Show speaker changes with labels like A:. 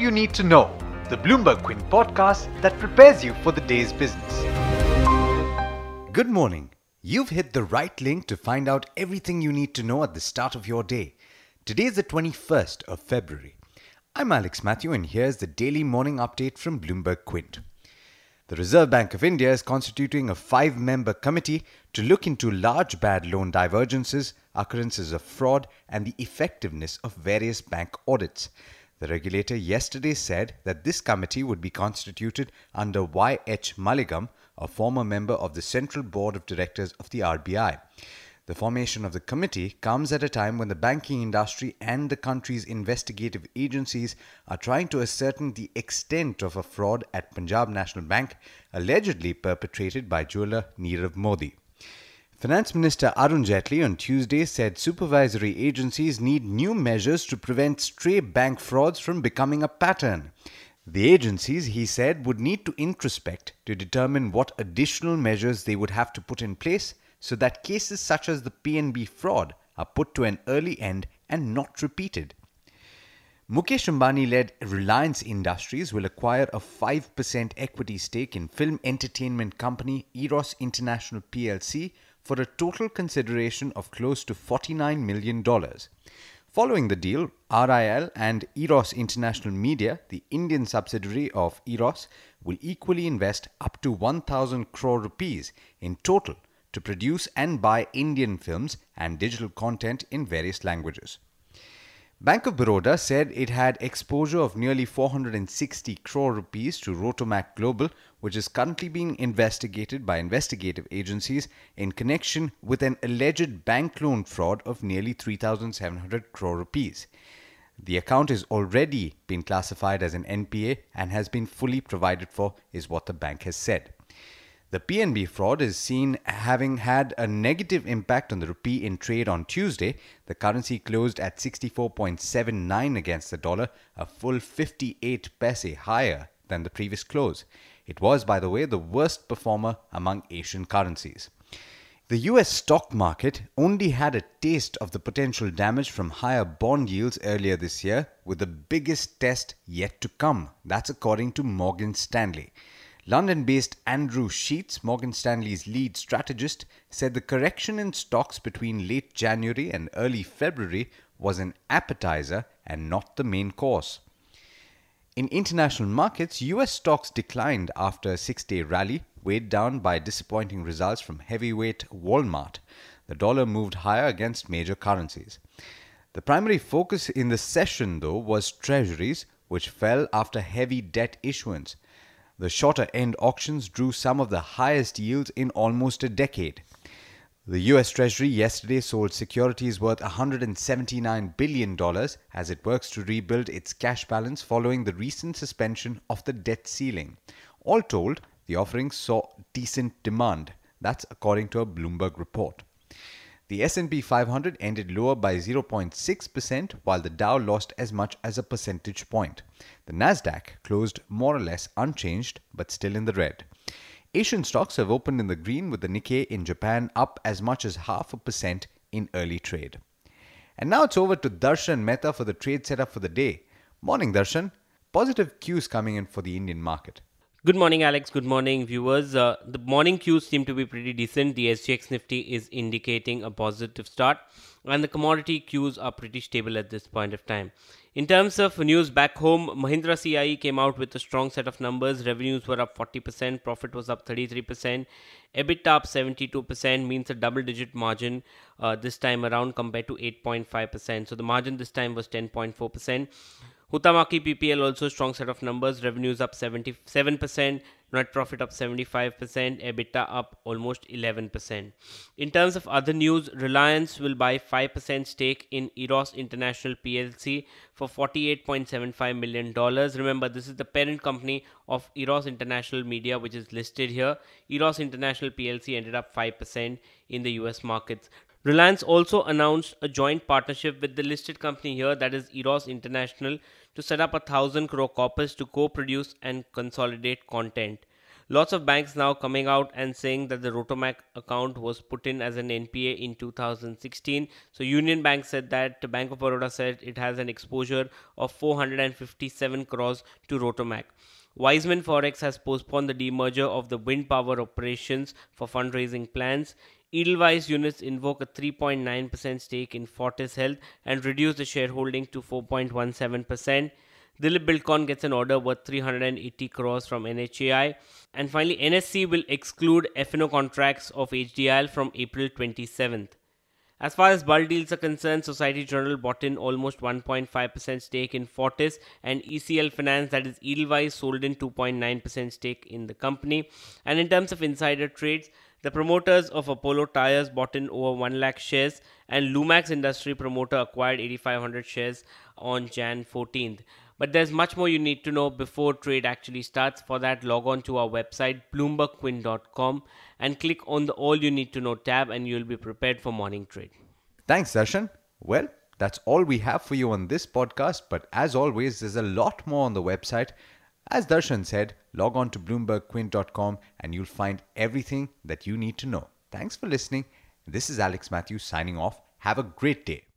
A: You Need to Know, the Bloomberg Quint podcast that prepares you for the day's business. Good morning. You've hit the right link to find out everything you need to know at the start of your day. Today is the 21st of February. I'm Alex Matthew, and here's the daily morning update from Bloomberg Quint. The Reserve Bank of India is constituting a five member committee to look into large bad loan divergences, occurrences of fraud, and the effectiveness of various bank audits. The regulator yesterday said that this committee would be constituted under Y.H. Malegam, a former member of the Central Board of Directors of the RBI. The formation of the committee comes at a time when the banking industry and the country's investigative agencies are trying to ascertain the extent of a fraud at Punjab National Bank allegedly perpetrated by jeweler Nirav Modi. Finance Minister Arun Jaitley on Tuesday said supervisory agencies need new measures to prevent stray bank frauds from becoming a pattern. The agencies, he said, would need to introspect to determine what additional measures they would have to put in place so that cases such as the PNB fraud are put to an early end and not repeated. Mukesh Ambani led Reliance Industries will acquire a 5% equity stake in film entertainment company Eros International PLC for a total consideration of close to $49 million. Following the deal, RIL and Eros International Media, the Indian subsidiary of Eros, will equally invest up to 1000 crore rupees in total to produce and buy Indian films and digital content in various languages. Bank of Baroda said it had exposure of nearly 460 crore rupees to Rotomac Global, which is currently being investigated by investigative agencies in connection with an alleged bank loan fraud of nearly 3,700 crore rupees. The account is already been classified as an NPA and has been fully provided for, is what the bank has said. The PNB fraud is seen having had a negative impact on the rupee in trade on Tuesday. The currency closed at 64.79 against the dollar, a full 58 paise higher than the previous close. It was, by the way, the worst performer among Asian currencies. The US stock market only had a taste of the potential damage from higher bond yields earlier this year, with the biggest test yet to come. That's according to Morgan Stanley. London based Andrew Sheets, Morgan Stanley's lead strategist, said the correction in stocks between late January and early February was an appetizer and not the main course. In international markets, US stocks declined after a six day rally, weighed down by disappointing results from heavyweight Walmart. The dollar moved higher against major currencies. The primary focus in the session, though, was treasuries, which fell after heavy debt issuance. The shorter end auctions drew some of the highest yields in almost a decade. The US Treasury yesterday sold securities worth $179 billion as it works to rebuild its cash balance following the recent suspension of the debt ceiling. All told, the offering saw decent demand. That's according to a Bloomberg report. The S&P 500 ended lower by 0.6% while the Dow lost as much as a percentage point. The Nasdaq closed more or less unchanged but still in the red. Asian stocks have opened in the green with the Nikkei in Japan up as much as half a percent in early trade. And now it's over to Darshan Mehta for the trade setup for the day. Morning Darshan. Positive cues coming in for the Indian market.
B: Good morning, Alex. Good morning, viewers. Uh, the morning cues seem to be pretty decent. The SGX Nifty is indicating a positive start, and the commodity cues are pretty stable at this point of time. In terms of news back home, Mahindra CIE came out with a strong set of numbers. Revenues were up 40%, profit was up 33%, EBITDA up 72%, means a double digit margin uh, this time around compared to 8.5%. So the margin this time was 10.4%. Huhtamaki PPL also strong set of numbers. Revenues up 77%, net profit up 75%, EBITDA up almost 11%. In terms of other news, Reliance will buy 5% stake in Eros International PLC for $48.75 million. Remember, this is the parent company of Eros International Media, which is listed here. Eros International PLC ended up 5% in the US markets. Reliance also announced a joint partnership with the listed company here, that is Eros International, to set up a thousand crore corpus to co produce and consolidate content. Lots of banks now coming out and saying that the Rotomac account was put in as an NPA in 2016. So Union Bank said that Bank of Baroda said it has an exposure of 457 crores to Rotomac. Weizmann Forex has postponed the demerger of the wind power operations for fundraising plans. Edelweiss units invoke a 3.9% stake in Fortis Health and reduce the shareholding to 4.17%. Dilip Buildcon gets an order worth 380 crores from NHAI. And finally, NSE will exclude F&O contracts of HDIL from April 27th. As far as bulk deals are concerned, Societe Generale bought in almost 1.5% stake in Fortis and ECL Finance, that is Edelweiss, sold in 2.9% stake in the company. And in terms of insider trades, the promoters of Apollo Tyres bought in over 1 lakh shares and Lumax Industry promoter acquired 8500 shares on Jan 14th. But there's much more you need to know before trade actually starts. For that, log on to our website, bloombergquint.com, and click on the All You Need to Know tab, and you'll be prepared for morning trade.
A: Thanks, Darshan. Well, that's all we have for you on this podcast, but as always, there's a lot more on the website. As Darshan said, log on to bloombergquint.com and you'll find everything that you need to know. Thanks for listening. This is Alex Matthews signing off. Have a great day.